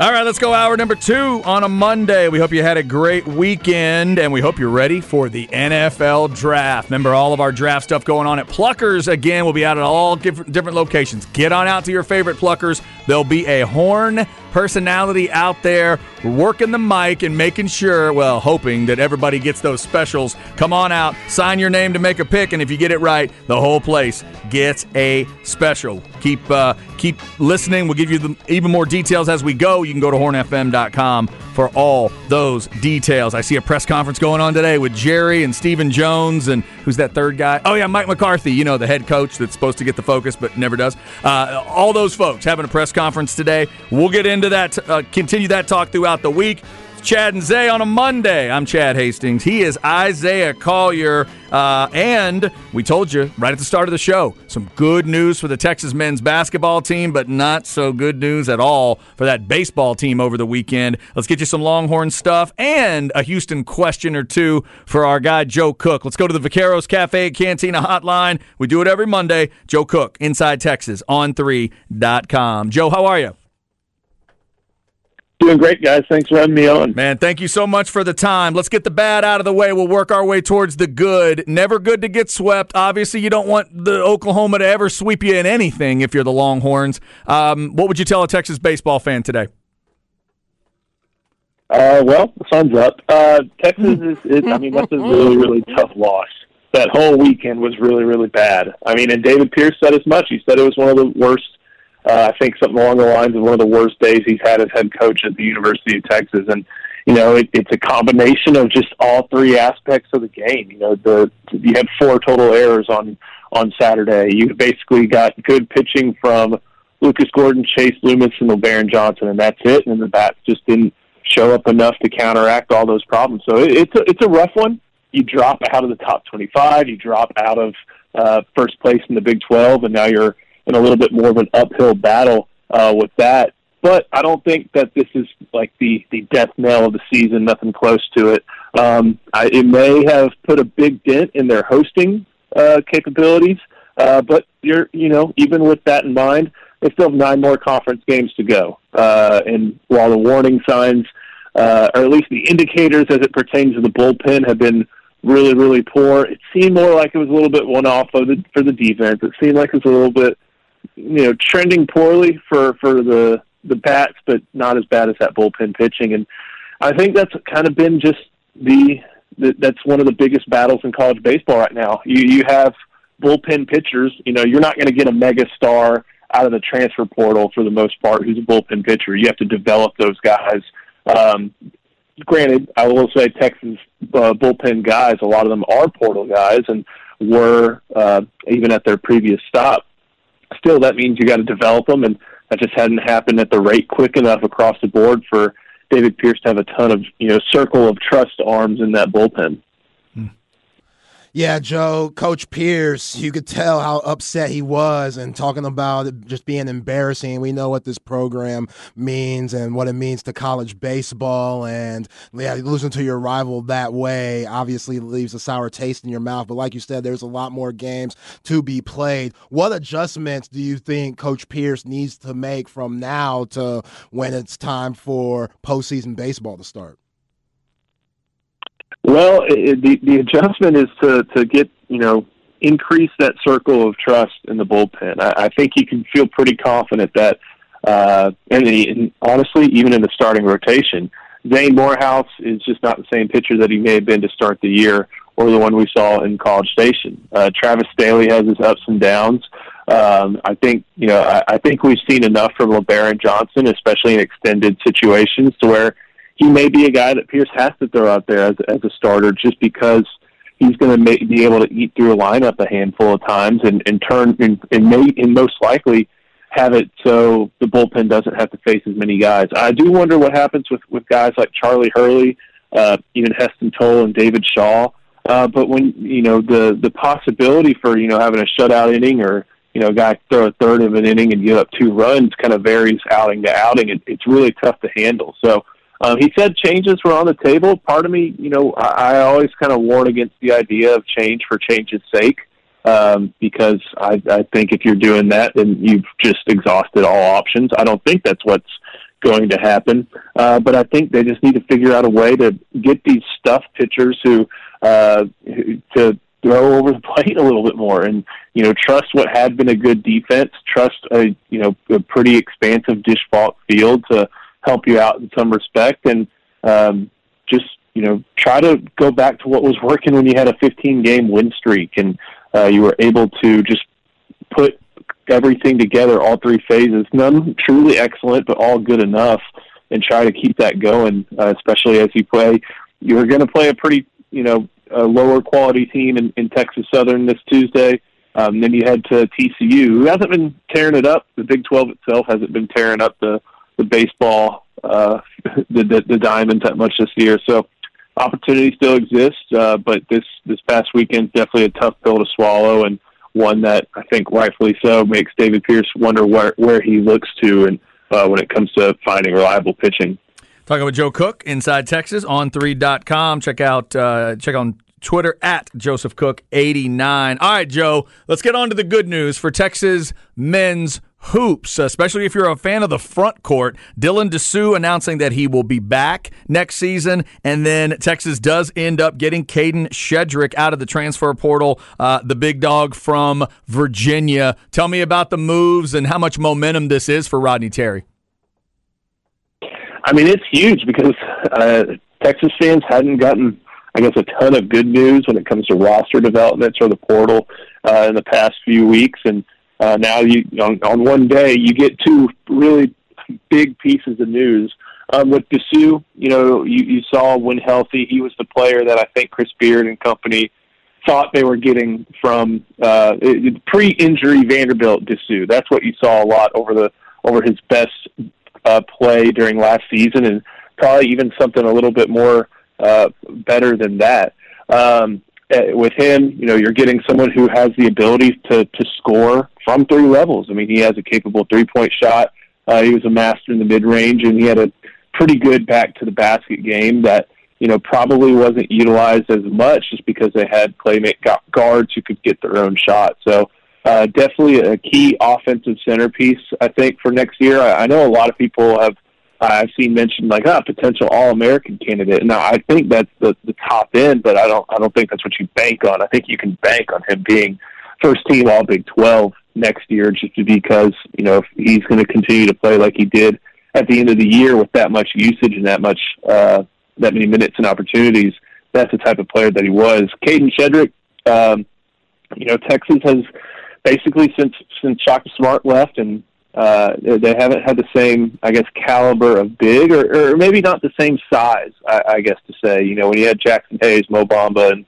All right, let's go hour number two on a Monday. We hope you had a great weekend, and we hope you're ready for the NFL draft. Remember all of our draft stuff going on at Pluckers again. We'll be out at all different different locations. Get on out to your favorite Pluckers. There'll be a horn personality out there working the mic and making sure, well, hoping that everybody gets those specials. Come on out, sign your name to make a pick, and if you get it right, the whole place gets a special. Keep uh, keep listening. We'll give you the, even more details as we go. You can go to hornfm.com for all those details. I see a press conference going on today with Jerry and Stephen Jones and who's that third guy? Oh yeah, Mike McCarthy. You know the head coach that's supposed to get the focus but never does. Uh, all those folks having a press conference today. We'll get into that. Uh, continue that talk throughout the week. Chad and Zay on a Monday. I'm Chad Hastings. He is Isaiah Collier. Uh, and we told you right at the start of the show some good news for the Texas men's basketball team, but not so good news at all for that baseball team over the weekend. Let's get you some Longhorn stuff and a Houston question or two for our guy Joe Cook. Let's go to the Vaqueros Cafe Cantina hotline. We do it every Monday. Joe Cook, Inside Texas, on3.com. Joe, how are you? Doing great, guys. Thanks for having me on. Man, thank you so much for the time. Let's get the bad out of the way. We'll work our way towards the good. Never good to get swept. Obviously, you don't want the Oklahoma to ever sweep you in anything if you're the Longhorns. Um, what would you tell a Texas baseball fan today? Uh, well, the sun's up. Uh, Texas is, is, I mean, that's a really, really tough loss. That whole weekend was really, really bad. I mean, and David Pierce said as much. He said it was one of the worst, uh, I think something along the lines of one of the worst days he's had as head coach at the University of Texas. And, you know, it, it's a combination of just all three aspects of the game. You know, the, you had four total errors on, on Saturday. You basically got good pitching from Lucas Gordon, Chase Loomis, and LeBaron Johnson, and that's it. And the bats just didn't show up enough to counteract all those problems. So it, it's a, it's a rough one. You drop out of the top 25, you drop out of uh, first place in the Big 12, and now you're in a little bit more of an uphill battle uh, with that. But I don't think that this is like the the death knell of the season. Nothing close to it. Um, I, it may have put a big dent in their hosting uh, capabilities, uh, but you're you know even with that in mind, they still have nine more conference games to go. Uh, and while the warning signs, uh, or at least the indicators as it pertains to the bullpen, have been really, really poor, it seemed more like it was a little bit one off of the, for the defense. It seemed like it was a little bit, you know, trending poorly for for the the bats, but not as bad as that bullpen pitching. And I think that's kind of been just the, the that's one of the biggest battles in college baseball right now. You you have bullpen pitchers. You know, you're not going to get a mega star out of the transfer portal for the most part who's a bullpen pitcher. You have to develop those guys. Um, granted, I will say Texas uh, bullpen guys, a lot of them are portal guys and were uh, even at their previous stop. Still, that means you got to develop them, and that just hadn't happened at the rate quick enough across the board for David Pierce to have a ton of you know circle of trust arms in that bullpen. Yeah, Joe, Coach Pierce, you could tell how upset he was and talking about it just being embarrassing. We know what this program means and what it means to college baseball. And yeah, losing to your rival that way obviously leaves a sour taste in your mouth. But like you said, there's a lot more games to be played. What adjustments do you think Coach Pierce needs to make from now to when it's time for postseason baseball to start? Well, it, the the adjustment is to to get you know increase that circle of trust in the bullpen. I, I think he can feel pretty confident that, uh, and, he, and honestly, even in the starting rotation, Zane Morehouse is just not the same pitcher that he may have been to start the year, or the one we saw in College Station. Uh, Travis Sthele has his ups and downs. Um, I think you know I, I think we've seen enough from LeBaron Johnson, especially in extended situations, to where he may be a guy that Pierce has to throw out there as, as a starter, just because he's going to be able to eat through a lineup a handful of times and, and turn and, and, may, and most likely have it so the bullpen doesn't have to face as many guys. I do wonder what happens with with guys like Charlie Hurley, uh, even Heston Tole and David Shaw. Uh, but when you know the the possibility for you know having a shutout inning or you know a guy throw a third of an inning and give up two runs kind of varies outing to outing. It, it's really tough to handle. So. Um, he said changes were on the table. Part of me, you know, I, I always kind of warn against the idea of change for change's sake um, because I, I think if you're doing that, then you've just exhausted all options. I don't think that's what's going to happen, uh, but I think they just need to figure out a way to get these stuff pitchers who uh, to throw over the plate a little bit more and you know trust what had been a good defense, trust a you know a pretty expansive dish fault field to help you out in some respect, and um, just you know try to go back to what was working when you had a 15 game win streak and uh, you were able to just put everything together, all three phases. None truly excellent, but all good enough, and try to keep that going. Uh, especially as you play, you're going to play a pretty, you know, a lower quality team in, in Texas Southern this Tuesday. Um, then you head to TCU, who hasn't been tearing it up. The Big 12 itself hasn't been tearing up the the baseball, uh, the, the the diamonds that much this year. So opportunity still exists, uh, but this this past weekend definitely a tough pill to swallow and one that I think rightfully so makes David Pierce wonder where where he looks to and uh, when it comes to finding reliable pitching. Talking with Joe Cook inside Texas on 3.com. Check out uh, check on Twitter at Joseph Cook 89. All right, Joe, let's get on to the good news for Texas men's hoops, especially if you're a fan of the front court. Dylan Disu announcing that he will be back next season, and then Texas does end up getting Kadin Shedrick out of the transfer portal, uh, the big dog from Virginia. Tell me about the moves and how much momentum this is for Rodney Terry. I mean, it's huge because uh, Texas fans hadn't gotten, I guess, a ton of good news when it comes to roster developments or the portal uh, in the past few weeks, and uh, now you on, on one day you get two really big pieces of news. Um, with Disu, you know, you, you saw when healthy, he was the player that I think Chris Beard and company thought they were getting from uh, pre-injury Vanderbilt Disu. That's what you saw a lot over the over his best uh, play during last season, and probably even something a little bit more uh, better than that. Um, with him, you know, you're getting someone who has the ability to to score from three levels. I mean, he has a capable three point shot. Uh, he was a master in the mid range, and he had a pretty good back to the basket game that you know probably wasn't utilized as much just because they had playmate guards who could get their own shot. So uh, definitely a key offensive centerpiece, I think, for next year. I, I know a lot of people have I've seen mentioned like ah potential All American candidate. Now I think that's the the top end, but I don't I don't think that's what you bank on. I think you can bank on him being first team All Big Twelve next year, just because you know if he's going to continue to play like he did at the end of the year with that much usage and that much uh, that many minutes and opportunities. That's the type of player that he was. Kadin Shedrick, um, you know, Texas has basically since since Shaka Smart left and uh, they haven't had the same, I guess, caliber of big, or, or maybe not the same size. I, I guess to say, you know, when you had Jaxson Hayes, Mo Bamba, and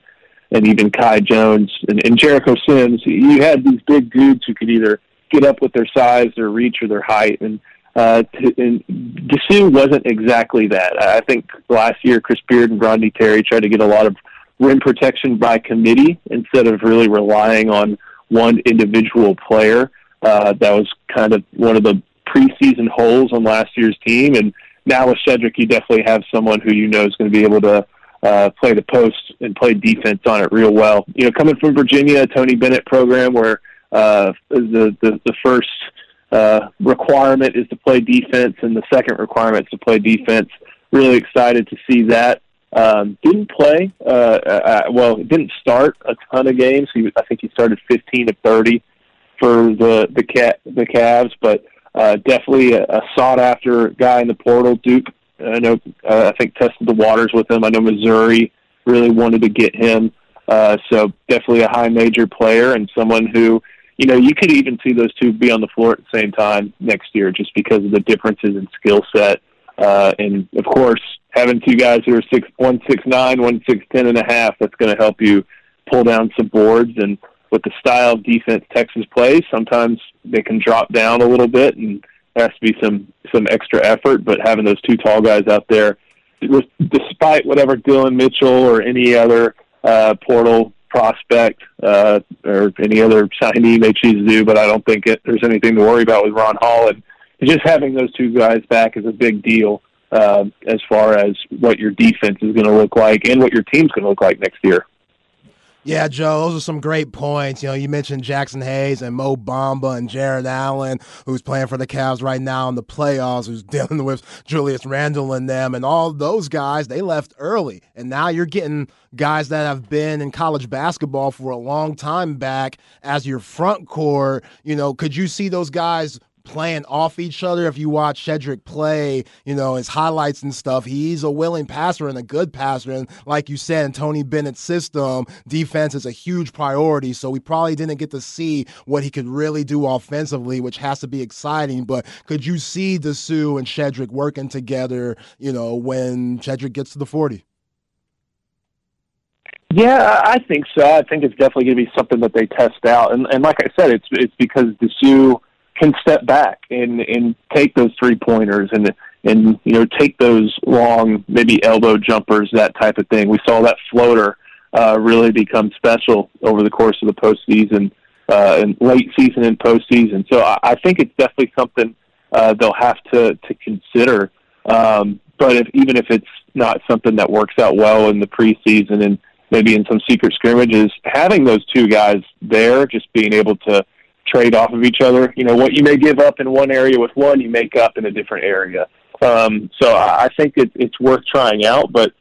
and even Kai Jones and, and Jericho Sims, you had these big dudes who could either get up with their size, their reach, or their height. And uh, to, and Disu wasn't exactly that. I think last year Chris Beard and Rodney Terry tried to get a lot of rim protection by committee instead of really relying on one individual player. Uh, that was kind of one of the preseason holes on last year's team. And now with Shedrick, you definitely have someone who you know is going to be able to uh, play the post and play defense on it real well. You know, coming from Virginia, Tony Bennett program where uh, the, the the first uh, requirement is to play defense, and the second requirement is to play defense. Really excited to see that. Um, didn't play uh, uh, well. Didn't start a ton of games. He, I think he started 15 of 30 for the the cat the Cavs, but uh, definitely a, a sought after guy in the portal. Duke, I know, uh, I think tested the waters with him. I know Missouri really wanted to get him, uh, so definitely a high major player and someone who you know, you could even see those two be on the floor at the same time next year, just because of the differences in skill set, uh, and of course having two guys who are six one six nine, one six ten and a half. That's going to help you pull down some boards and with the style of defense Texas plays, sometimes they can drop down a little bit and there has to be some some extra effort. But having those two tall guys out there, despite whatever Dillon Mitchell or any other uh, portal prospect uh, or any other signee may choose to do, but I don't think it, there's anything to worry about with Ron Holland. Just having those two guys back is a big deal uh, as far as what your defense is going to look like and what your team's going to look like next year. Yeah, Joe, those are some great points. You know, you mentioned Jaxson Hayes and Mo Bamba and Jarrett Allen, who's playing for the Cavs right now in the playoffs, who's dealing with Julius Randle and them, and all those guys, they left early. And now you're getting guys that have been in college basketball for a long time back as your front court. You know, could you see those guys playing off each other. If you watch Shedrick play, you know, his highlights and stuff, he's a willing passer and a good passer. And like you said, in Tony Bennett's system, defense is a huge priority. So we probably didn't get to see what he could really do offensively, which has to be exciting. But could you see Disu and Shedrick working together, you know, when Shedrick gets to the 40? Yeah, I think so. I think it's definitely going to be something that they test out, and and like I said, it's it's because Disu can step back and and take those three pointers and and you know take those long maybe elbow jumpers that type of thing. We saw that floater uh, really become special over the course of the postseason uh, and late season and postseason. So I, I think it's definitely something uh, they'll have to to consider. Um, but if, even if it's not something that works out well in the preseason and maybe in some secret scrimmages, having those two guys there, just being able to trade off of each other. You know, what you may give up in one area with one, you make up in a different area. Um, so I think it, it's worth trying out, but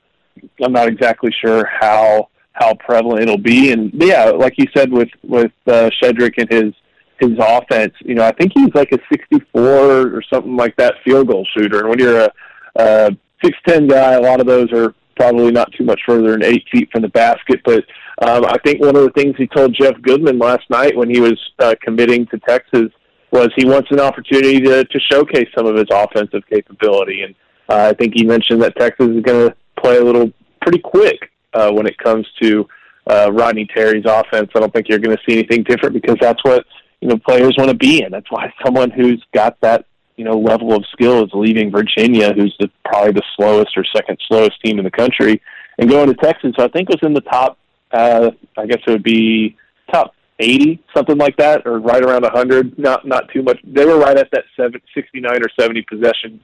I'm not exactly sure how how prevalent it'll be. And yeah, like you said with with uh, Shedrick and his his offense, you know, I think he's like a 64 or something like that field goal shooter. And when you're a, a 6'10 guy, a lot of those are probably not too much further than eight feet from the basket. But um, I think one of the things he told Jeff Goodman last night when he was uh, committing to Texas was he wants an opportunity to, to showcase some of his offensive capability. And uh, I think he mentioned that Texas is going to play a little pretty quick uh, when it comes to uh, Rodney Terry's offense. I don't think you're going to see anything different because that's what you know players want to be in. That's why someone who's got that you know level of skill is leaving Virginia, who's the, probably the slowest or second slowest team in the country, and going to Texas. I think was in the top uh, I guess it would be top 80, something like that, or right around 100. Not not too much. They were right at that seven, 69 or 70 possessions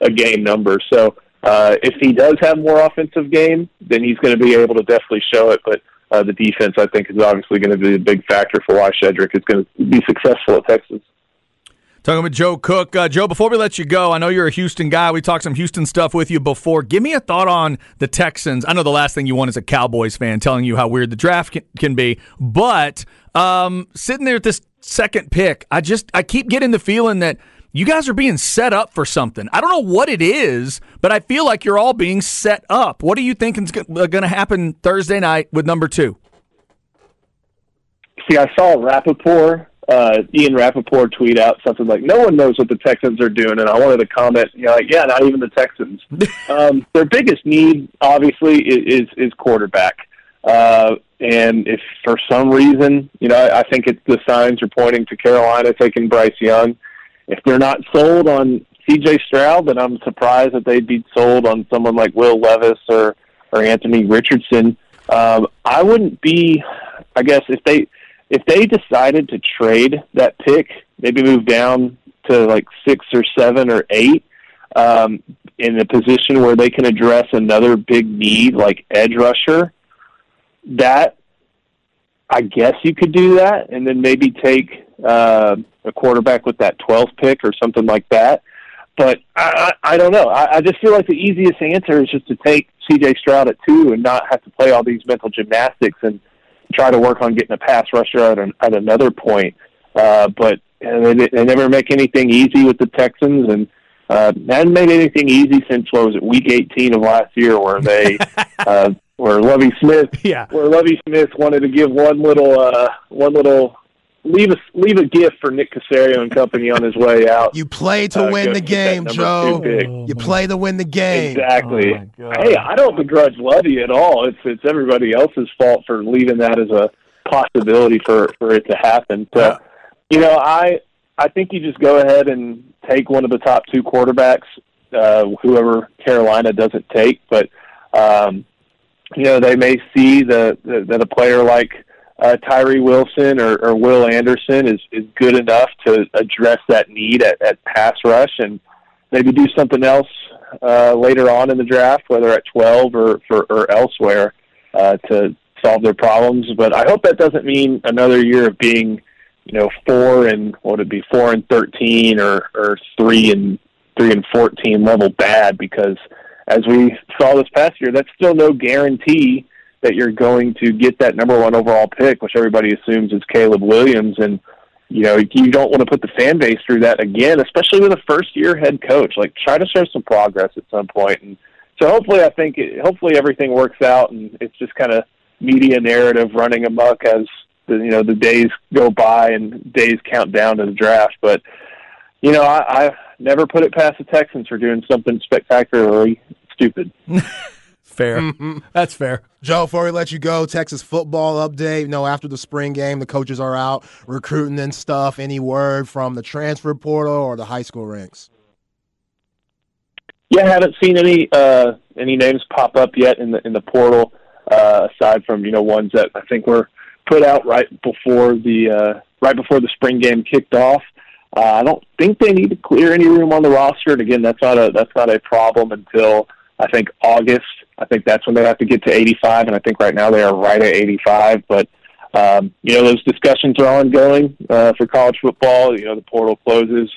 a game number. So uh, if he does have more offensive game, then he's going to be able to definitely show it. But uh, the defense, I think, is obviously going to be a big factor for why Shedrick is going to be successful at Texas. Talking with Joe Cook. Uh, Joe, before we let you go, I know you're a Houston guy. We talked some Houston stuff with you before. Give me a thought on the Texans. I know the last thing you want is a Cowboys fan telling you how weird the draft can, be, but um, sitting there at this second pick, I just I keep getting the feeling that you guys are being set up for something. I don't know what it is, but I feel like you're all being set up. What do you think is going to happen Thursday night with number two? See, I saw Rapoport uh, Ian Rapoport tweet out something like, "No one knows what the Texans are doing," and I wanted to comment, you know, like, "Yeah, not even the Texans." um, their biggest need, obviously, is is, is quarterback. Uh, and if for some reason, you know, I, I think it's the signs are pointing to Carolina taking Bryce Young. If they're not sold on C.J. Stroud, then I'm surprised that they'd be sold on someone like Will Levis or or Anthony Richardson. Um, I wouldn't be, I guess, if they if they decided to trade that pick, maybe move down to like six or seven or eight, um, in a position where they can address another big need like edge rusher, that I guess you could do that, and then maybe take uh, a quarterback with that 12th pick or something like that. But I, I, I don't know. I, I just feel like the easiest answer is just to take C.J. Stroud at two and not have to play all these mental gymnastics and try to work on getting a pass rusher at, an, at another point. Uh, but they, they never make anything easy with the Texans, and uh, hadn't made anything easy since what was it, Week 18 of last year, where they, uh, where Lovie Smith, yeah, where Lovie Smith wanted to give one little, uh, one little leave a leave a gift for Nick Caserio and company on his way out. You play to Uh, win the game, Joe. two pick. You play to win the game. Exactly. Oh, hey, I don't begrudge Lovie at all. It's it's everybody else's fault for leaving that as a possibility for for it to happen. So, Yeah. you know, I I think you just go ahead and take one of the top two quarterbacks, uh, whoever Carolina doesn't take. But um, you know, they may see the, the that a player like uh, Tyree Wilson or, or Will Anderson is is good enough to address that need at, at pass rush and maybe do something else uh, later on in the draft, whether at 12 or, for, or elsewhere, uh, to solve their problems. But I hope that doesn't mean another year of being, you know, four and what would it be, four and 13 or, or three and three and 14 level bad because as we saw this past year, that's still no guarantee that you're going to get that number one overall pick, which everybody assumes is Caleb Williams. And you know, you don't want to put the fan base through that again, especially with a first year head coach. Like, try to show some progress at some point. And so, hopefully, I think it, hopefully everything works out, and it's just kind of media narrative running amok as the you know the days go by and days count down to the draft. But you know, I, I never put it past the Texans for doing something spectacularly stupid. Fair. Mm-hmm. That's fair. Joe, before we let you go, Texas football update. You know, after the spring game, the coaches are out recruiting and stuff. Any word from the transfer portal or the high school ranks? Yeah, I haven't seen any uh, any names pop up yet in the in the portal. Uh, aside from you know ones that I think were put out right before the uh, right before the spring game kicked off. Uh, I don't think they need to clear any room on the roster. And again, that's not a that's not a problem until I think August. I think that's when they have to get to 85, and I think right now they are right at 85. But um, you know those discussions are ongoing uh, for college football. You know the portal closes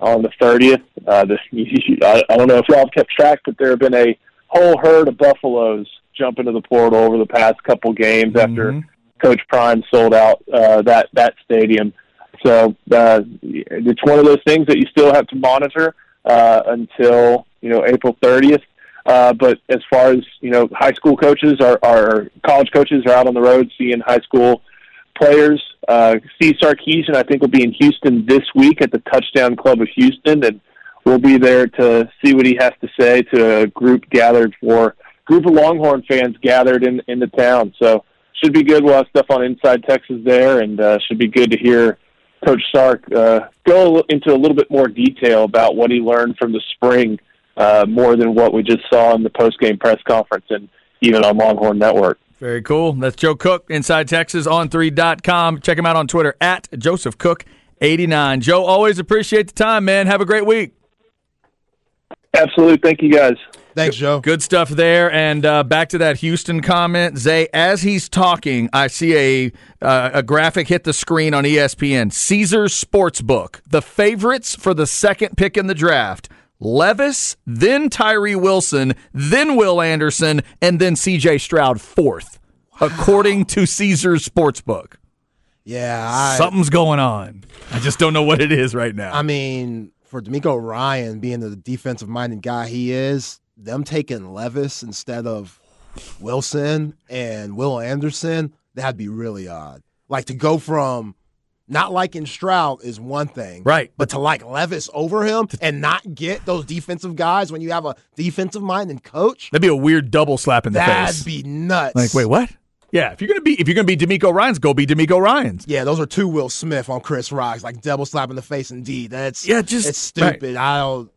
on the 30th. Uh, the, I, I don't know if y'all have kept track, but there have been a whole herd of Buffaloes jump into the portal over the past couple games after Coach Prime sold out uh, that that stadium. So uh, it's one of those things that you still have to monitor uh, until you know April 30th. Uh, but as far as you know, high school coaches are, are college coaches are out on the road seeing high school players. Uh, Steve Sarkisian, I think, will be in Houston this week at the Touchdown Club of Houston, and we'll be there to see what he has to say to a group gathered for group of Longhorn fans gathered in in the town. So should be good. We'll have stuff on Inside Texas there, and uh, should be good to hear Coach Sark uh, go into a little bit more detail about what he learned from the spring, uh, more than what we just saw in the post game press conference and even on Longhorn Network. Very cool. That's Joe Cook, Inside Texas on 3.com. Check him out on Twitter at Joseph Cook89. Joe, always appreciate the time, man. Have a great week. Absolutely. Thank you, guys. Thanks, Joe. Good stuff there. And uh, back to that Houston comment, Zay. As he's talking, I see a uh, a graphic hit the screen on ESPN. Caesars Sportsbook, the favorites for the second pick in the draft: Levis, then Tyree Wilson, then Will Anderson, and then C.J. Stroud fourth, according to Caesars Sportsbook. Yeah, I, Something's going on. I just don't know what it is right now. I mean, for DeMeco Ryan being the defensive minded guy he is, them taking Levis instead of Wilson and Will Anderson, that'd be really odd. Like to go from not liking Stroud is one thing, Right. But to like Levis over him and not get those defensive guys when you have a defensive mind and coach, That'd be a weird double slap in the face. that'd be nuts. like, wait, what? Yeah, if you're gonna be if you're gonna be DeMeco Ryans, go be DeMeco Ryans. Yeah, those are two Will Smith on Chris Rocks, like double slap in the face. Indeed, that's Yeah, just- it's stupid. I don't,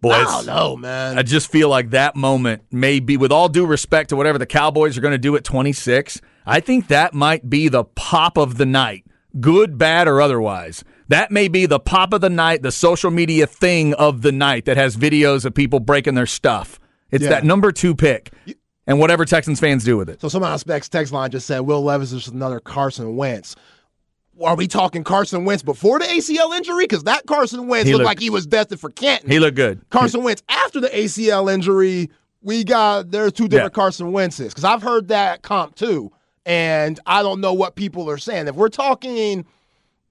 Boy, I don't know, man. I just feel like that moment may be, with all due respect to whatever the Cowboys are going to do at 26, I think that might be the pop of the night, good, bad, or otherwise. That may be the pop of the night, the social media thing of the night that has videos of people breaking their stuff. It's Yeah. that number two pick and whatever Texans fans do with it. So some aspects text line just said Will Levis is just another Carson Wentz. Are we talking Carson Wentz before the ACL injury? Because that Carson Wentz looked looked- like he was destined for Canton. He looked good. Carson Wentz after the ACL injury, we got there's two different Yeah. Carson Wentzes. Because I've heard that comp too, and I don't know what people are saying. If we're talking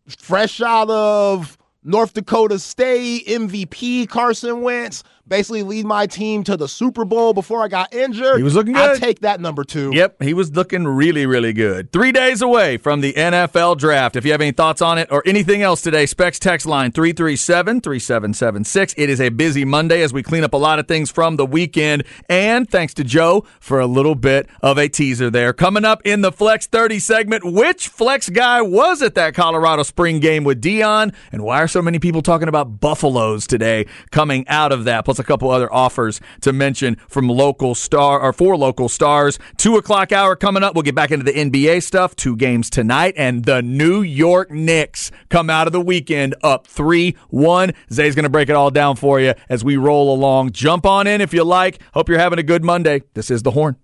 fresh out of North Dakota State MVP Carson Wentz basically lead my team to the Super Bowl before I got injured. He was looking good. I take that number two. Yep, he was looking really, really good. Three days away from the NFL draft. If you have any thoughts on it or anything else today, Specs text line 337 3776. It is a busy Monday as we clean up a lot of things from the weekend. And thanks to Joe for a little bit of a teaser there. Coming up in the Flex 30 segment, which Flex guy was at that Colorado spring game with Deion? And why are so many people talking about Buffaloes today coming out of that? Plus a couple other offers to mention from local star or for local stars. Two o'clock hour coming up. We'll get back into the NBA stuff. Two games tonight, and the New York Knicks come out of the weekend up three one. Zay's going to break it all down for you as we roll along. Jump on in if you like. Hope you're having a good Monday. This is the Horn.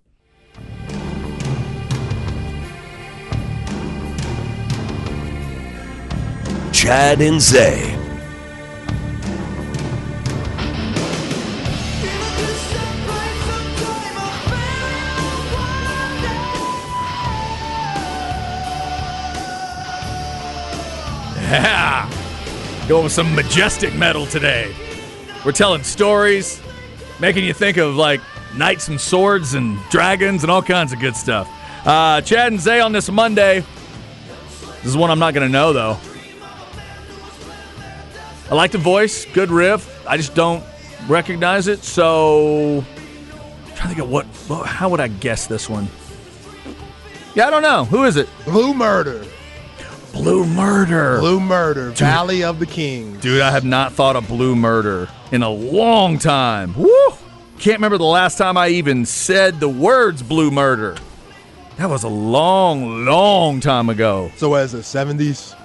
Chad and Zay. Yeah. Going with some majestic metal today. We're telling stories, making you think of like knights and swords and dragons and all kinds of good stuff. Uh, Chad and Zay on this Monday. This is one I'm not going to know, though. I like the voice, good riff. I just don't recognize it, so I'm trying to think of what. How would I guess this one? Yeah, I don't know. Who is it? Blue Murder. Blue Murder. Blue Murder. Valley of the Kings. Dude, I have not thought of Blue Murder in a long time. Woo! Can't remember the last time I even said the words Blue Murder. That was a long, long time ago. So as it, 70s?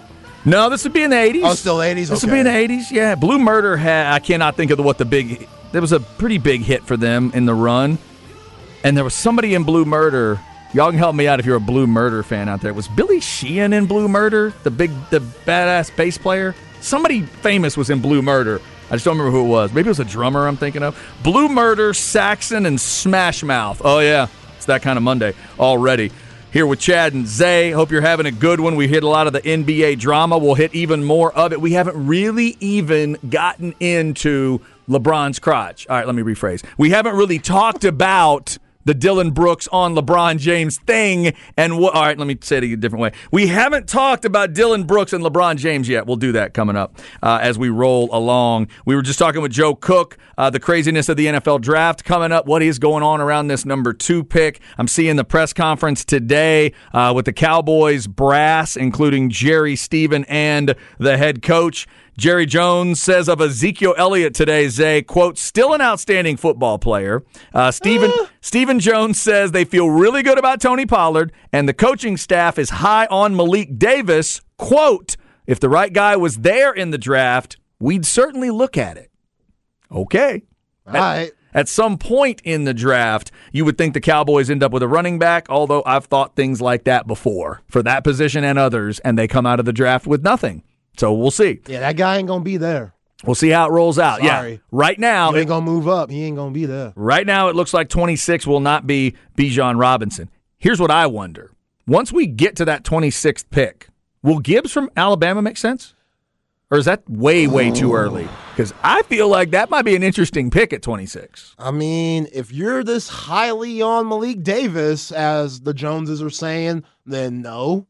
No, this would be in the 80s. Oh, still 80s? This would be in the 80s, yeah. Blue Murder had, I cannot think of what the big, there was a pretty big hit for them in the run. And there was somebody in Blue Murder. Y'all can help me out if you're a Blue Murder fan out there. Was Billy Sheehan in Blue Murder? The big, the badass bass player? Somebody famous was in Blue Murder. I just don't remember who it was. Maybe it was a drummer I'm thinking of. Blue Murder, Saxon, and Smash Mouth. Oh, yeah. It's that kind of Monday already. Here with Chad and Zay. Hope you're having a good one. We hit a lot of the NBA drama. We'll hit even more of it. We haven't really even gotten into LeBron's crotch. All right, let me rephrase. We haven't really talked about the Dillon Brooks on LeBron James thing. And? All right, let me say it a different way. We haven't talked about Dillon Brooks and LeBron James yet. We'll do that coming up uh, as we roll along. We were just talking with Joe Cook, uh, the craziness of the NFL draft coming up. What is going on around this number two pick? I'm seeing the press conference today uh, with the Cowboys brass, including Jerry Stephen and the head coach. Jerry Jones says of Ezekiel Elliott today, Zay, quote, still an outstanding football player. Uh, Stephen, Stephen Jones says they feel really good about Tony Pollard, and the coaching staff is high on Malik Davis. Quote, if the right guy was there in the draft, we'd certainly look at it. Okay. All right. At some point in the draft, you would think the Cowboys end up with a running back, although I've thought things like that before for that position and others, and they come out of the draft with nothing. So we'll see. Yeah, that guy ain't gonna be there. We'll see how it rolls out. Sorry. Yeah. Right now, He ain't gonna move up. He ain't gonna be there. right now it looks like 26 will not be Bijan Robinson. Here's what I wonder. Once we get to that 26th pick, will Gibbs from Alabama make sense? Or is that way, way too early? Because I feel like that might be an interesting pick at 26. I mean, if you're this highly on Malik Davis, as the Joneses are saying, then no,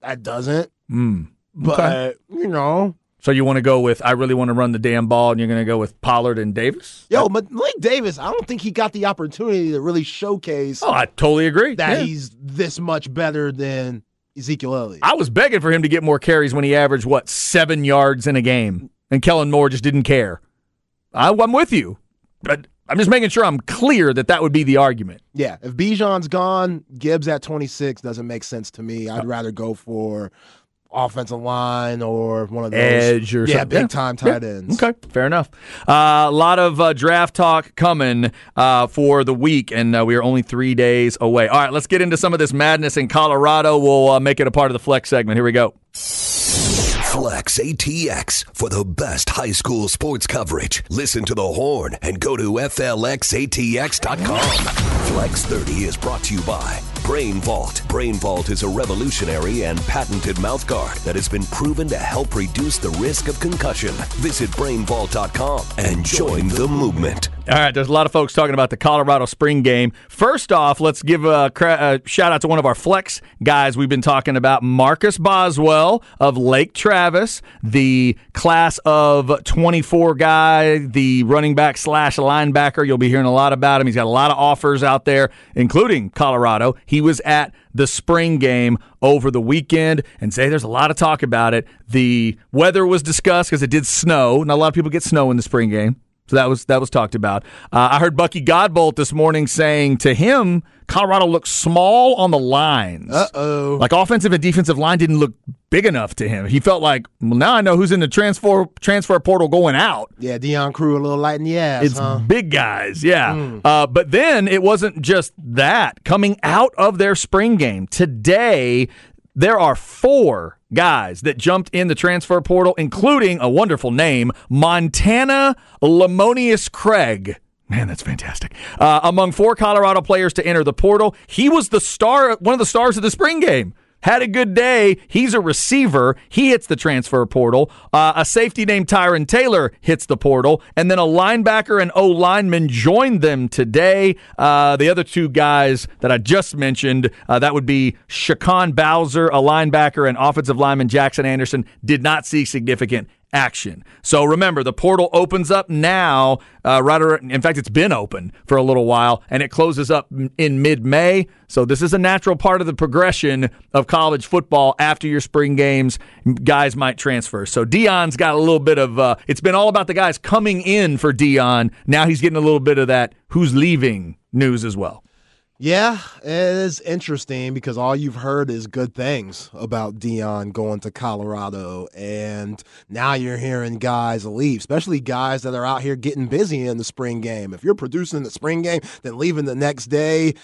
that doesn't. Hmm. But you know, So you want to go with I really want to run the damn ball, and you're going to go with Pollard and Davis? yo, but Malik Davis, I don't think he got the opportunity to really showcase Oh, I totally agree. that Yeah. he's this much better than Ezekiel Elliott. I was begging for him to get more carries when he averaged what seven yards in a game, and Kellen Moore just didn't care. I, I'm with you, but I'm just making sure I'm clear that that would be the argument. Yeah, if Bijan's gone, Gibbs at 26 doesn't make sense to me. I'd rather go for offensive line or one of those Edge or yeah, something. big time tight Yeah. ends. Okay, fair enough. Uh, a lot of uh, draft talk coming uh, for the week, and uh, we are only three days away. All right, let's get into some of this madness in Colorado. We'll uh, make it a part of the flex segment. Here we go. Flex ATX for the best high school sports coverage. Listen to the horn and go to FLXATX.com. Flex 30 is brought to you by Brain Vault. Brain Vault is a revolutionary and patented mouthguard that has been proven to help reduce the risk of concussion. Visit brainvault.com and join the movement. All right, there's a lot of folks talking about the Colorado spring game. First off, let's give a, a, shout out to one of our flex guys we've been talking about, Marcus Boswell of Lake Travis, the class of 24 guy, the running back slash linebacker. You'll be hearing a lot about him. He's got a lot of offers out there, including Colorado. He was at the spring game over the weekend and say there's a lot of talk about it. The weather was discussed because it did snow. Not a lot of people get snow in the spring game. So that was that was talked about. Uh, I heard Bucky Godbolt this morning saying to him, Colorado looks small on the lines. Uh oh. Like offensive and defensive line didn't look big enough to him. He felt like, well, now I know who's in the transfer transfer portal going out. Yeah, Deion Crew a little light in the ass. It's huh? big guys, yeah. Mm. Uh, but then it wasn't just that. Coming out of their spring game today, there are four guys that jumped in the transfer portal, including a wonderful name, Montana Lemonious Craig. Man, that's fantastic. Uh, among four Colorado players to enter the portal, he was the star, one of the stars of the spring game had a good day. He's a receiver. He hits the transfer portal. Uh, a safety named Tyron Taylor hits the portal. And then a linebacker and O lineman joined them today. Uh, the other two guys that I just mentioned, uh, that would be Shaquan Bowser, a linebacker, and offensive lineman Jackson Anderson, did not see significant action. So remember, the portal opens up now. Uh, right around, in fact, it's been open for a little while, and it closes up in mid-May. So this is a natural part of the progression of college football. After your spring games, guys might transfer. So Deion's got a little bit of. Uh, it's been all about the guys coming in for Deion. Now he's getting a little bit of that who's leaving news as well. Yeah, it is interesting because all you've heard is good things about Deion going to Colorado, and now you're hearing guys leave, especially guys that are out here getting busy in the spring game. If you're producing the spring game, then leaving the next day,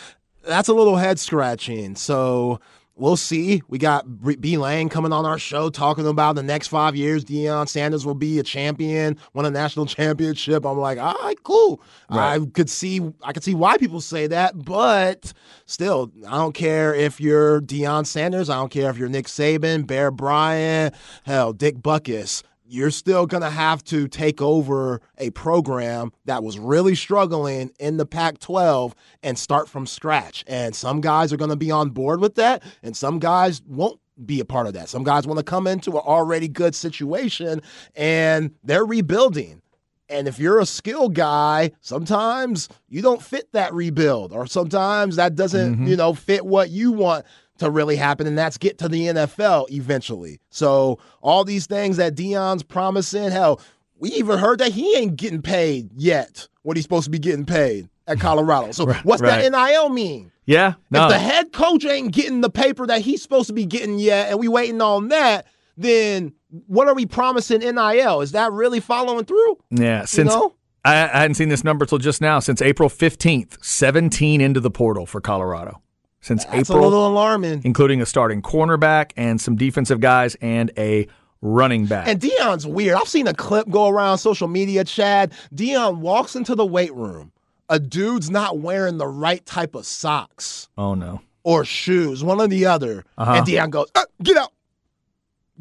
that's a little head scratching. So we'll see. We got B Lang coming on our show talking about the next five years. Deion Sanders will be a champion, won a national championship. I'm like, all right, cool. Right. I could see, I could see why people say that, but still, I don't care if you're Deion Sanders. I don't care if you're Nick Saban, Bear Bryant, hell, Dick Butkus you're still going to have to take over a program that was really struggling in the Pac 12 and start from scratch. And some guys are going to be on board with that, and some guys won't be a part of that. Some guys want to come into an already good situation and they're rebuilding. And if you're a skill guy, sometimes you don't fit that rebuild, or sometimes that doesn't, mm-hmm. you know, fit what you want to really happen, and that's get to the NFL eventually. So all these things that Deion's promising, hell, we even heard that he ain't getting paid yet. What he's supposed to be getting paid at Colorado. So right, what's right. that NIL mean? Yeah, no. If the head coach ain't getting the paper that he's supposed to be getting yet, and we waiting on that, then what are we promising NIL? Is that really following through? Yeah, since you know? I, hadn't seen this number till just now. Since April fifteenth, seventeen into the portal for Colorado since That's April. a little alarming. Including a starting cornerback and some defensive guys and a running back. And Deion's weird. I've seen a clip go around social media, Chad. Deion walks into the weight room. A dude's not wearing the right type of socks. Oh, no. Or shoes, one or the other. Uh-huh. And Deion goes, uh, get out.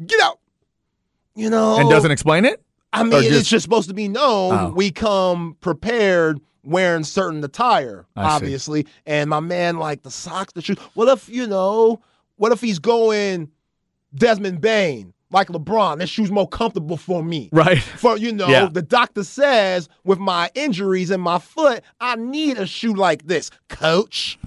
Get out. You know. And doesn't explain it? I mean, just, it's just supposed to be known oh. we come prepared – wearing certain attire, I obviously. See. And my man, like the socks, the shoes. What if, you know, what if he's going Desmond Bane? Like LeBron, that shoe's more comfortable for me. Right. For, you know, yeah. the doctor says with my injuries in my foot, I need a shoe like this. Coach,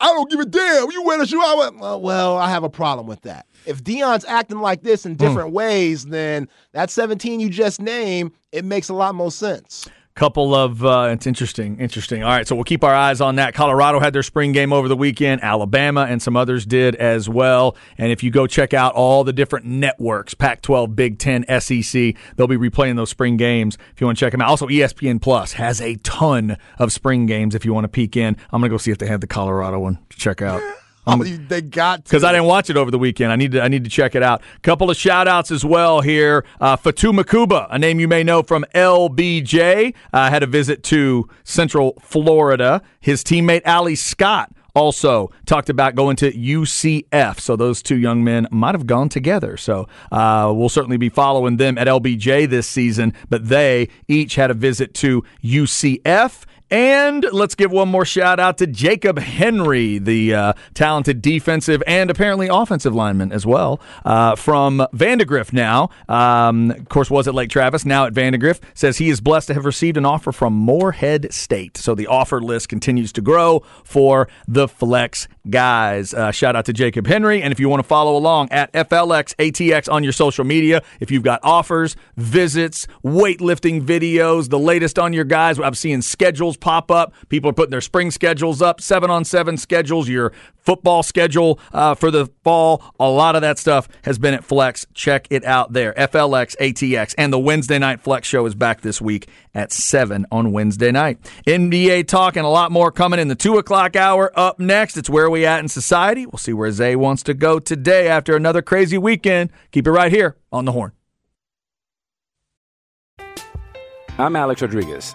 I don't give a damn. You wear a shoe. I went, well, well, I have a problem with that. If Deion's acting like this in hmm. different mm. ways, then that 17 you just named, it makes a lot more sense couple of uh, it's interesting interesting. All right so we'll keep our eyes on that. Colorado had their spring game over the weekend. Alabama and some others did as well. And if you go check out all the different networks pac 12 big 10 sec they'll be replaying those spring games if you want to check them out. Also espn plus has a ton of spring games if you want to peek in. I'm gonna go see if they have the colorado one to check out Oh, they got because I didn't watch it over the weekend. I need to I need to check it out. Couple of shout outs as well here. Uh, Fatu Makuba, a name you may know from LBJ, uh, had a visit to Central Florida. His teammate Ali Scott also talked about going to UCF. So those two young men might have gone together. So uh, we'll certainly be following them at LBJ this season. But they each had a visit to UCF. And let's give one more shout out to Jacob Henry, the uh, talented defensive and apparently offensive lineman as well uh, from Vandegrift now. Um, of course, was at Lake Travis, now at Vandegrift. Says he is blessed to have received an offer from Morehead State. So the offer list continues to grow for the Flex guys. Uh, shout out to Jacob Henry. And if you want to follow along at FLXATX on your social media, if you've got offers, visits, weightlifting videos, the latest on your guys, I'm seeing schedules pop up. People are putting their spring schedules up, seven on seven schedules, your football schedule uh, for the fall. A lot of that stuff has been at Flex. Check it out there. FLX ATX. And the Wednesday night Flex show is back this week at 7 on Wednesday night. NBA talk and a lot more coming in the 2 o'clock hour. Up next, it's Where We At in Society. We'll see where Zay wants to go today after another crazy weekend. Keep it right here on the horn. I'm Alex Rodriguez.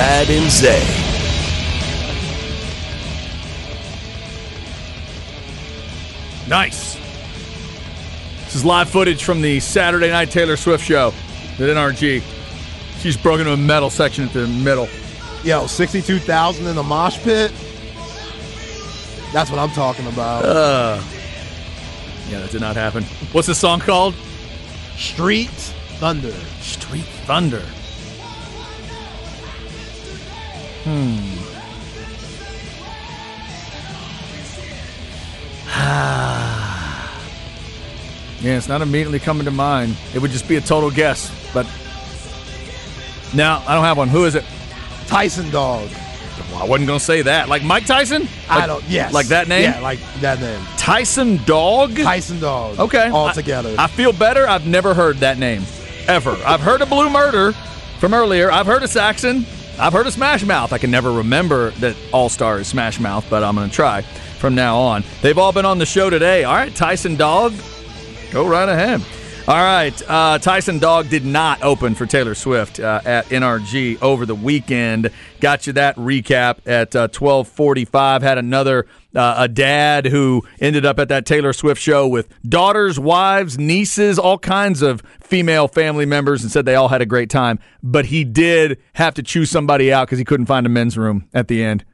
Chad and Zay. Nice. This is live footage from the Saturday Night Taylor Swift show at NRG. She's broken into a metal section at the middle. Yo, 62,000 in the mosh pit. That's what I'm talking about. Uh, yeah, that did not happen. What's the song called? Street Thunder. Street Thunder. Hmm. yeah, it's not immediately coming to mind. It would just be a total guess, but no, I don't have one. Who is it? Tyson Dog. Well, I wasn't going to say that. Like Mike Tyson? I don't. Yes. Like that name? Yeah, like that name. Tyson Dog? Tyson Dog. Okay. All together. I, feel better. I've never heard that name ever. I've heard of Blue Murder from earlier. I've heard of Saxon. I've heard of Smash Mouth. I can never remember that All Star is Smash Mouth, but I'm going to try from now on. They've all been on the show today. All right, Tyson Dog, go right ahead. All right, uh, Tyson Dog did not open for Taylor Swift uh, at NRG over the weekend. Got you that recap at uh, 12:45. Had another uh, a dad who ended up at that Taylor Swift show with daughters, wives, nieces, all kinds of female family members, and said they all had a great time. But he did have to choose somebody out because he couldn't find a men's room at the end.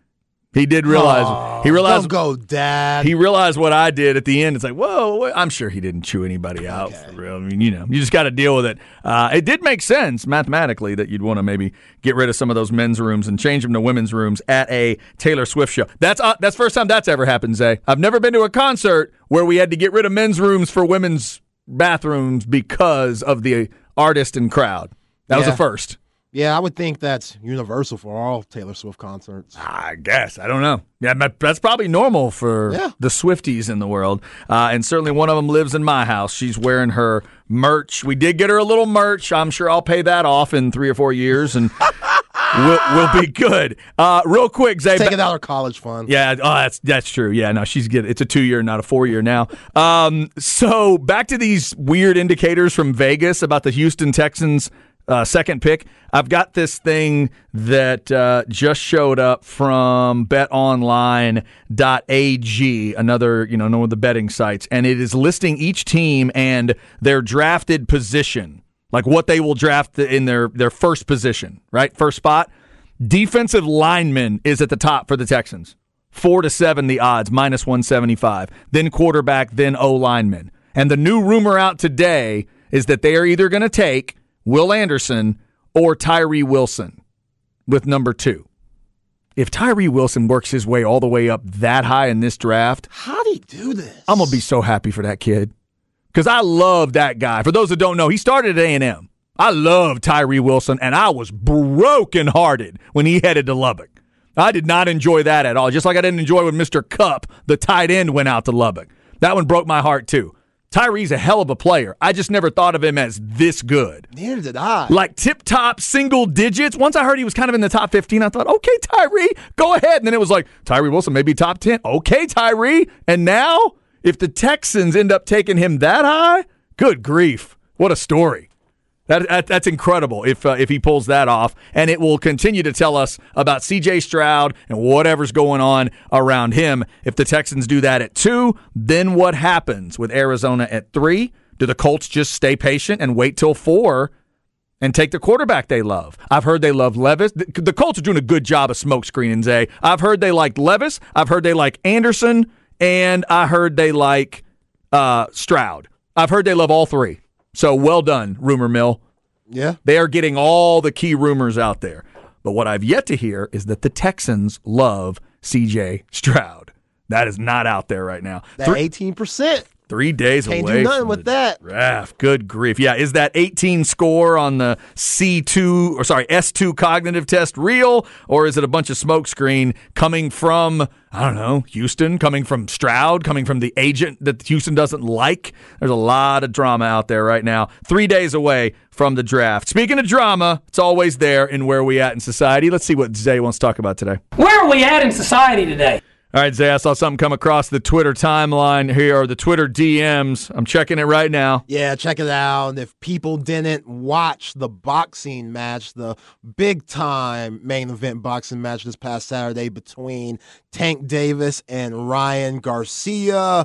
He did realize he realized go, Dad. he realized what I did at the end. It's like, whoa. I'm sure he didn't chew anybody out for real. I mean, you know, you just got to deal with it. Uh, it did make sense mathematically that you'd want to maybe get rid of some of those men's rooms and change them to women's rooms at a Taylor Swift show. That's uh, that's first time that's ever happened, Zay. I've never been to a concert where we had to get rid of men's rooms for women's bathrooms because of the artist and crowd. That was Yeah. the first. Yeah, I would think that's universal for all Taylor Swift concerts. I guess. I don't know. Yeah, that's probably normal for Yeah. the Swifties in the world. Uh, and certainly one of them lives in my house. She's wearing her merch. We did get her a little merch. I'm sure I'll pay that off in three or four years and we'll, we'll be good. Uh, real quick, Zay. Taking out her college fund. Yeah, oh, that's that's true. Yeah, no, she's good. It's a two year, not a four year now. Um, so back to these weird indicators from Vegas about the Houston Texans uh, second pick. I've got this thing that uh, just showed up from BetOnline.ag, another you know one of the betting sites, and it is listing each team and their drafted position, like what they will draft in their their first position, right, first spot. Defensive lineman is at the top for the Texans. Four to seven, the odds, minus 175. Then quarterback, then O lineman. And the new rumor out today is that they are either going to take Will Anderson or Tyree Wilson. with number two. If Tyree Wilson works his way all the way up that high in this draft, How do you do this? I'm gonna be so happy for that kid because I love that guy. For those that don't know, he started at A and M. I love Tyree Wilson, and I was broken hearted when he headed to Lubbock. I did not enjoy that at all. Just like I didn't enjoy when Mr. Cupp, the tight end, went out to Lubbock. That one broke my heart too. Tyree's a hell of a player. I just never thought of him as this good. Neither did I. Like tip top single digits. Once I heard he was kind of in the top 15, I thought, okay, Tyree, go ahead. And then it was like, Tyree Wilson, maybe top 10. Okay, Tyree. And now, if the Texans end up taking him that high, good grief. What a story. That, that that's incredible if uh, if he pulls that off, and it will continue to tell us about C.J. Stroud and whatever's going on around him. If the Texans do that at two, then what happens with Arizona at three? Do the Colts just stay patient and wait till four and take the quarterback they love? I've heard they love Levis. The, Colts are doing a good job of smoke screening Zay. I've heard they like Levis. I've heard they like Anderson, and I heard they like uh, Stroud. I've heard they love all three. So well done, rumor mill. Yeah. They are getting all the key rumors out there. But what I've yet to hear is that the Texans love CJ Stroud. That is not out there right now. That Three, eighteen percent. Three days Can't away. do nothing with that. Draft. Good grief. Yeah, is that 18 score on the C2 or sorry, S2 cognitive test real or is it a bunch of smokescreen coming from I don't know, Houston, coming from Stroud, coming from the agent that Houston doesn't like? There's a lot of drama out there right now. 3 days away from the draft. Speaking of drama, it's always there in where we at in society. Let's see what Zay wants to talk about today. Where are we at in society today? All right, Zay, I saw something come across the Twitter timeline here, or the Twitter DMs. I'm checking it right now. Yeah, check it out. And if people didn't watch the boxing match, the big time main event boxing match this past Saturday between Tank Davis and Ryan Garcia,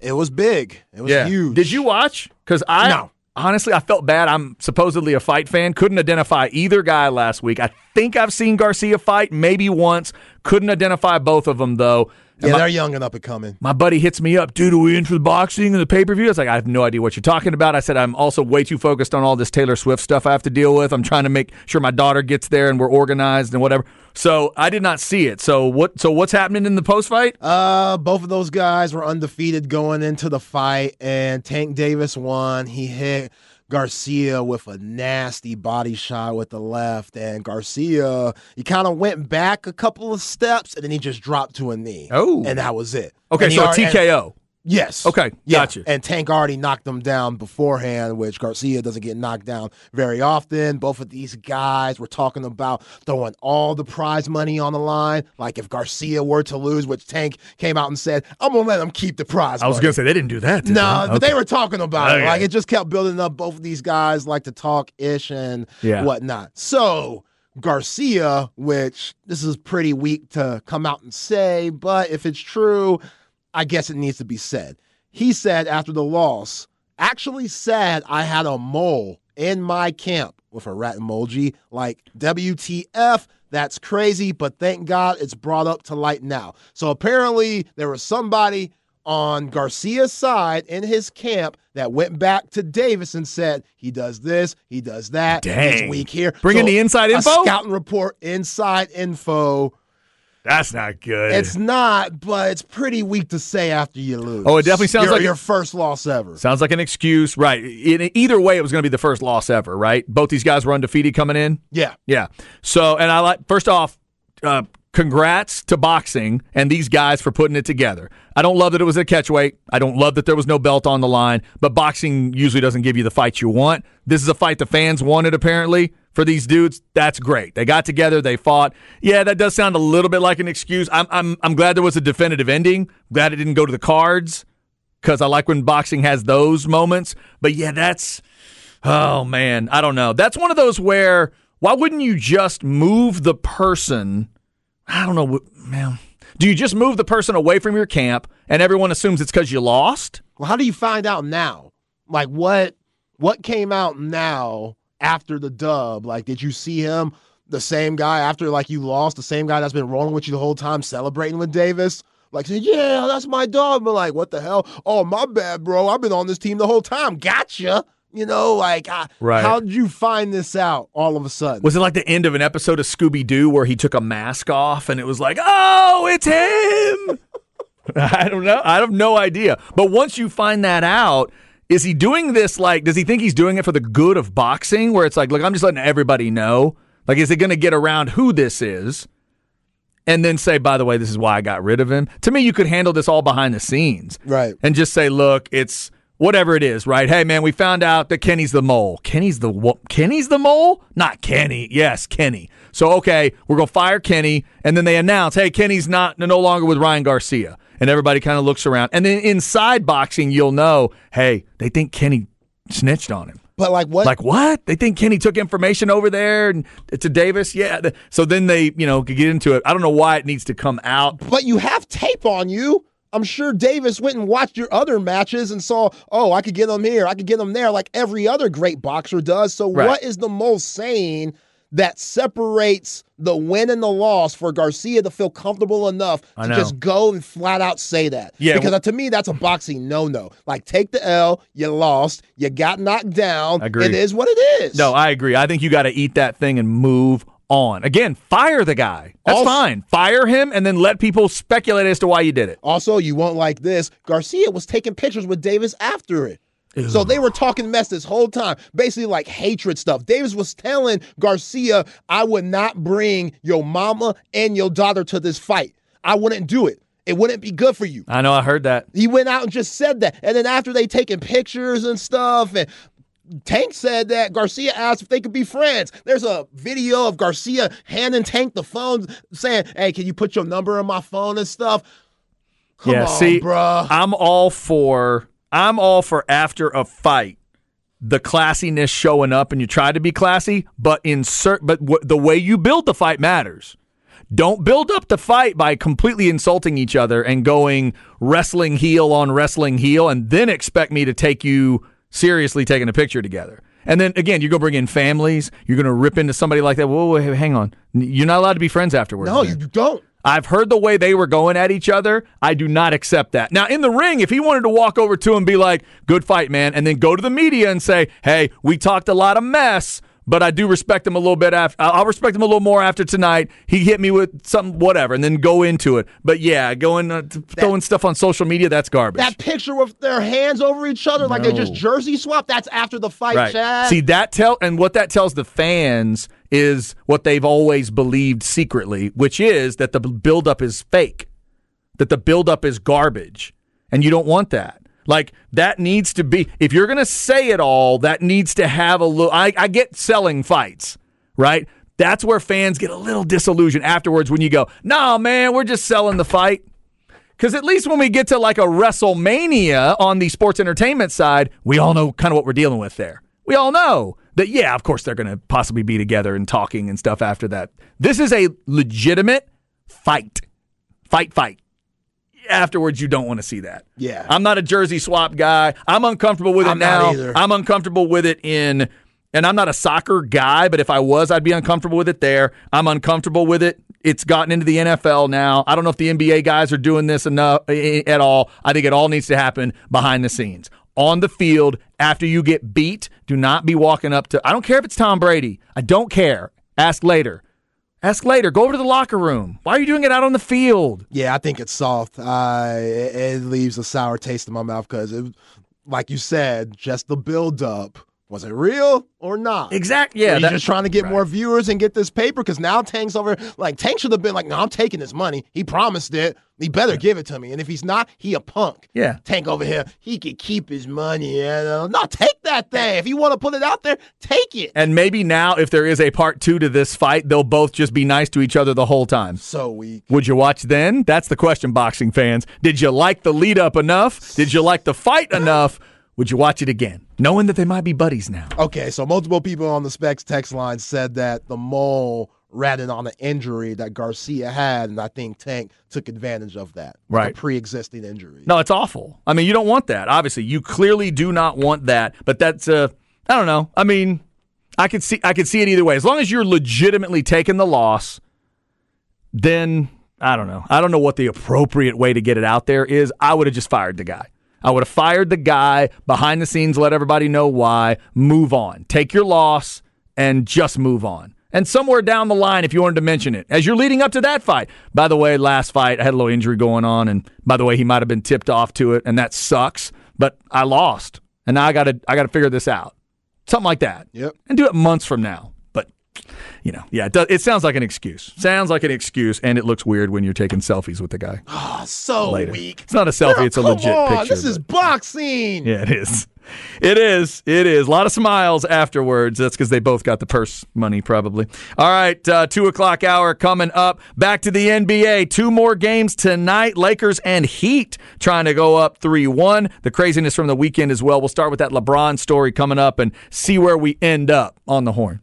it was big. It was yeah. huge. Did you watch? Because I No. Honestly I felt bad. I'm supposedly a fight fan. Couldn't identify either guy last week. I think I've seen Garcia fight maybe once. Couldn't identify both of them though. And Yeah, my, they're young and up and coming. my buddy hits me up, dude. Are we in for the boxing and the pay per view? I was like, I have no idea what you're talking about. I said, I'm also way too focused on all this Taylor Swift stuff I have to deal with. I'm trying to make sure my daughter gets there and we're organized and whatever. So I did not see it. So what? So what's happening in the post fight? Uh, both of those guys were undefeated going into the fight, and Tank Davis won. He hit Garcia with a nasty body shot with the left, and Garcia he kind of went back a couple of steps, and then he just dropped to a knee. Oh. and that was it. Okay, And so a already- and- TKO. Yes. Okay, Yeah. gotcha. And Tank already knocked them down beforehand, which Garcia doesn't get knocked down very often. Both of these guys were talking about throwing all the prize money on the line. Like if Garcia were to lose, which Tank came out and said, I'm gonna let him keep the prize money. I was money. gonna say they didn't do that. did No, they? but they were talking about Okay. it. Like it just kept building up. Both of these guys like to talk ish and Yeah. whatnot. So Garcia, which this is pretty weak to come out and say, but if it's true, I guess it needs to be said. He said after the loss, actually said I had a mole in my camp with a rat emoji, like WTF. That's crazy, but thank God it's brought up to light now. So apparently there was somebody on Garcia's side in his camp that went back to Davis and said he does this, he does that, Dang. he's weak here. Bring in the inside a info? scouting report, inside info. That's not good. It's not, but it's pretty weak to say after you lose. Oh, it definitely sounds Your- like- your first loss ever. Sounds like an excuse, right? In, either way, it was going to be the first loss ever, right? Both these guys were undefeated coming in. Yeah. Yeah. So, and I like first off, uh, congrats to boxing and these guys for putting it together. I don't love that it was a catchweight. I don't love that there was no belt on the line, but boxing usually doesn't give you the fight you want. This is a fight the fans wanted, apparently, for these dudes. That's great. They got together, they fought. Yeah, that does sound a little bit like an excuse. I'm, I'm, I'm glad there was a definitive ending. Glad it didn't go to the cards because I like when boxing has those moments. But yeah, that's oh man, I don't know. That's one of those where why wouldn't you just move the person? I don't know, man. Do you just move the person away from your camp and everyone assumes it's because you lost? Well, how do you find out now? Like what what came out now after the dub? Like did you see him the same guy after like you lost, the same guy that's been rolling with you the whole time celebrating with Davis? Like saying, "Yeah, that's my dog." But like, what the hell? Oh, my bad, bro. I've been on this team the whole time. Gotcha. You know, like, uh, Right. how did you find this out all of a sudden? Was it like the end of an episode of Scooby Doo where he took a mask off and it was like, oh, it's him? I don't know. I have no idea. But once you find that out, is he doing this like, does he think he's doing it for the good of boxing? Where it's like, look, I'm just letting everybody know. Like, is it going to get around who this is? And then say, by the way, this is why I got rid of him. To me, you could handle this all behind the scenes. Right. And just say, look, it's whatever it is, right? Hey, man, we found out that Kenny's the mole. Kenny's the? Kenny's the mole? Not Kenny. Yes, Kenny. So okay, we're gonna fire Kenny, and then they announce, hey, Kenny's not no longer with Ryan Garcia, and everybody kind of looks around, and then inside boxing, you'll know, hey, they think Kenny snitched on him. But like what? Like what? They think Kenny took information over there and, to Davis. Yeah. So then they, you know, could get into it. I don't know why it needs to come out. But you have tape on you. I'm sure Davis went and watched your other matches and saw, oh, I could get them here, I could get them there, like every other great boxer does. So, Right. what is the most saying that separates the win and the loss for Garcia to feel comfortable enough to just go and flat out say that? Yeah, Because well- uh, to me, that's a boxing no no. Like, take the L, you lost, you got knocked down. Agree. It is what it is. No, I agree. I think you got to eat that thing and move on. Again, fire the guy. That's Also- fine. Fire him and then let people speculate as to why you did it. Also, you won't like this. Garcia was taking pictures with Davis after it. So they were talking mess this whole time, basically like hatred stuff. Davis was telling Garcia, I would not bring your mama and your daughter to this fight. I wouldn't do it. It wouldn't be good for you. I know. I heard that. He went out and just said that. And then after they taking pictures and stuff, and Tank said that Garcia asked if they could be friends. There's a video of Garcia handing Tank the phone, saying, "Hey, can you put your number on my phone and stuff?" Come yeah, on, see, bruh. I'm all for I'm all for after a fight the classiness showing up and you try to be classy, but insert but w- the way you build the fight matters. Don't build up the fight by completely insulting each other and going wrestling heel on wrestling heel and then expect me to take you seriously taking a picture together. And then again, you're going to bring in families. You're going to rip into somebody like that. Whoa, whoa, hang on. You're not allowed to be friends afterwards. No, you don't. I've heard the way they were going at each other. I do not accept that. Now, in the ring, if he wanted to walk over to him and be like, good fight, man, and then go to the media and say, hey, we talked a lot of mess, but I do respect him a little bit after. I'll respect him a little more after tonight. He hit me with something, whatever, and then go into it. But yeah, going uh, t- throwing stuff on social media, that's garbage. That picture with their hands over each other like they just jersey swap, that's after the fight, right. Chad. See that tell and what that tells the fans is what they've always believed secretly, which is that the buildup is fake, that the buildup is garbage, and you don't want that. Like that needs to be. If you're going to say it all, that needs to have a little. I, I get selling fights, right? That's where fans get a little disillusioned afterwards when you go, "No, man, we're just selling the fight." Because at least when we get to like a WrestleMania on the sports entertainment side, we all know kind of what we're dealing with there. We all know that, yeah, of course they're going to possibly be together and talking and stuff after that. This is a legitimate fight. Fight, fight. Afterwards, you don't want to see that. Yeah. I'm not a jersey swap guy. I'm uncomfortable with it I'm now. I'm uncomfortable with it in, and I'm not a soccer guy, but if I was, I'd be uncomfortable with it there. I'm uncomfortable with it. It's gotten into the NFL now. I don't know if the NBA guys are doing this enough eh, at all. I think it all needs to happen behind the scenes. On the field, after you get beat, do not be walking up to, I don't care if it's Tom Brady. I don't care. Ask later. Ask later. Go over to the locker room. Why are you doing it out on the field? Yeah, I think it's soft. Uh, it, it leaves a sour taste in my mouth because, like you said, just the build up. Was it real or not? Exactly. Yeah. he's just trying to get more viewers and get this paper? Because now Tank's over. Like Tank should have been like, "No, I'm taking this money. He promised it. He better give it to me. And if he's not, he a punk." Yeah. Tank over here, he could keep his money. You know? No, take that thing. If you want to put it out there, take it. And maybe now, if there is a part two to this fight, they'll both just be nice to each other the whole time. So weak. Would you watch then? That's the question, boxing fans. Did you like the lead up enough? Did you like the fight enough? Would you watch it again, knowing that they might be buddies now? Okay, so multiple people on the Specs text line said that the mole ratted on an injury that Garcia had, and I think Tank took advantage of that. Right. A pre existing injury. No, it's awful. I mean, you don't want that. Obviously, you clearly do not want that. But that's uh, I don't know. I mean, I could see I could see it either way. As long as you're legitimately taking the loss, then I don't know. I don't know what the appropriate way to get it out there is. I would have just fired the guy. I would have fired the guy behind the scenes, let everybody know why, move on. Take your loss and just move on. And somewhere down the line, if you wanted to mention it, as you're leading up to that fight. By the way, last fight, I had a little injury going on. And by the way, he might have been tipped off to it, and that sucks. But I lost. And now I gotta I gotta figure this out. Something like that. Yep. And do it months from now. You know, yeah, it, does, it sounds like an excuse. Sounds like an excuse, and it looks weird when you're taking selfies with the guy. Oh, so later. weak. It's not a selfie; it's a Come legit on, picture. This is boxing. yeah, it is. It is. It is. A lot of smiles afterwards. That's because they both got the purse money, probably. All right, uh, two o'clock hour coming up. Back to the NBA. Two more games tonight. Lakers and Heat trying to go up 3 1. The craziness from the weekend as well. We'll start with that LeBron story coming up and see where we end up on the horn.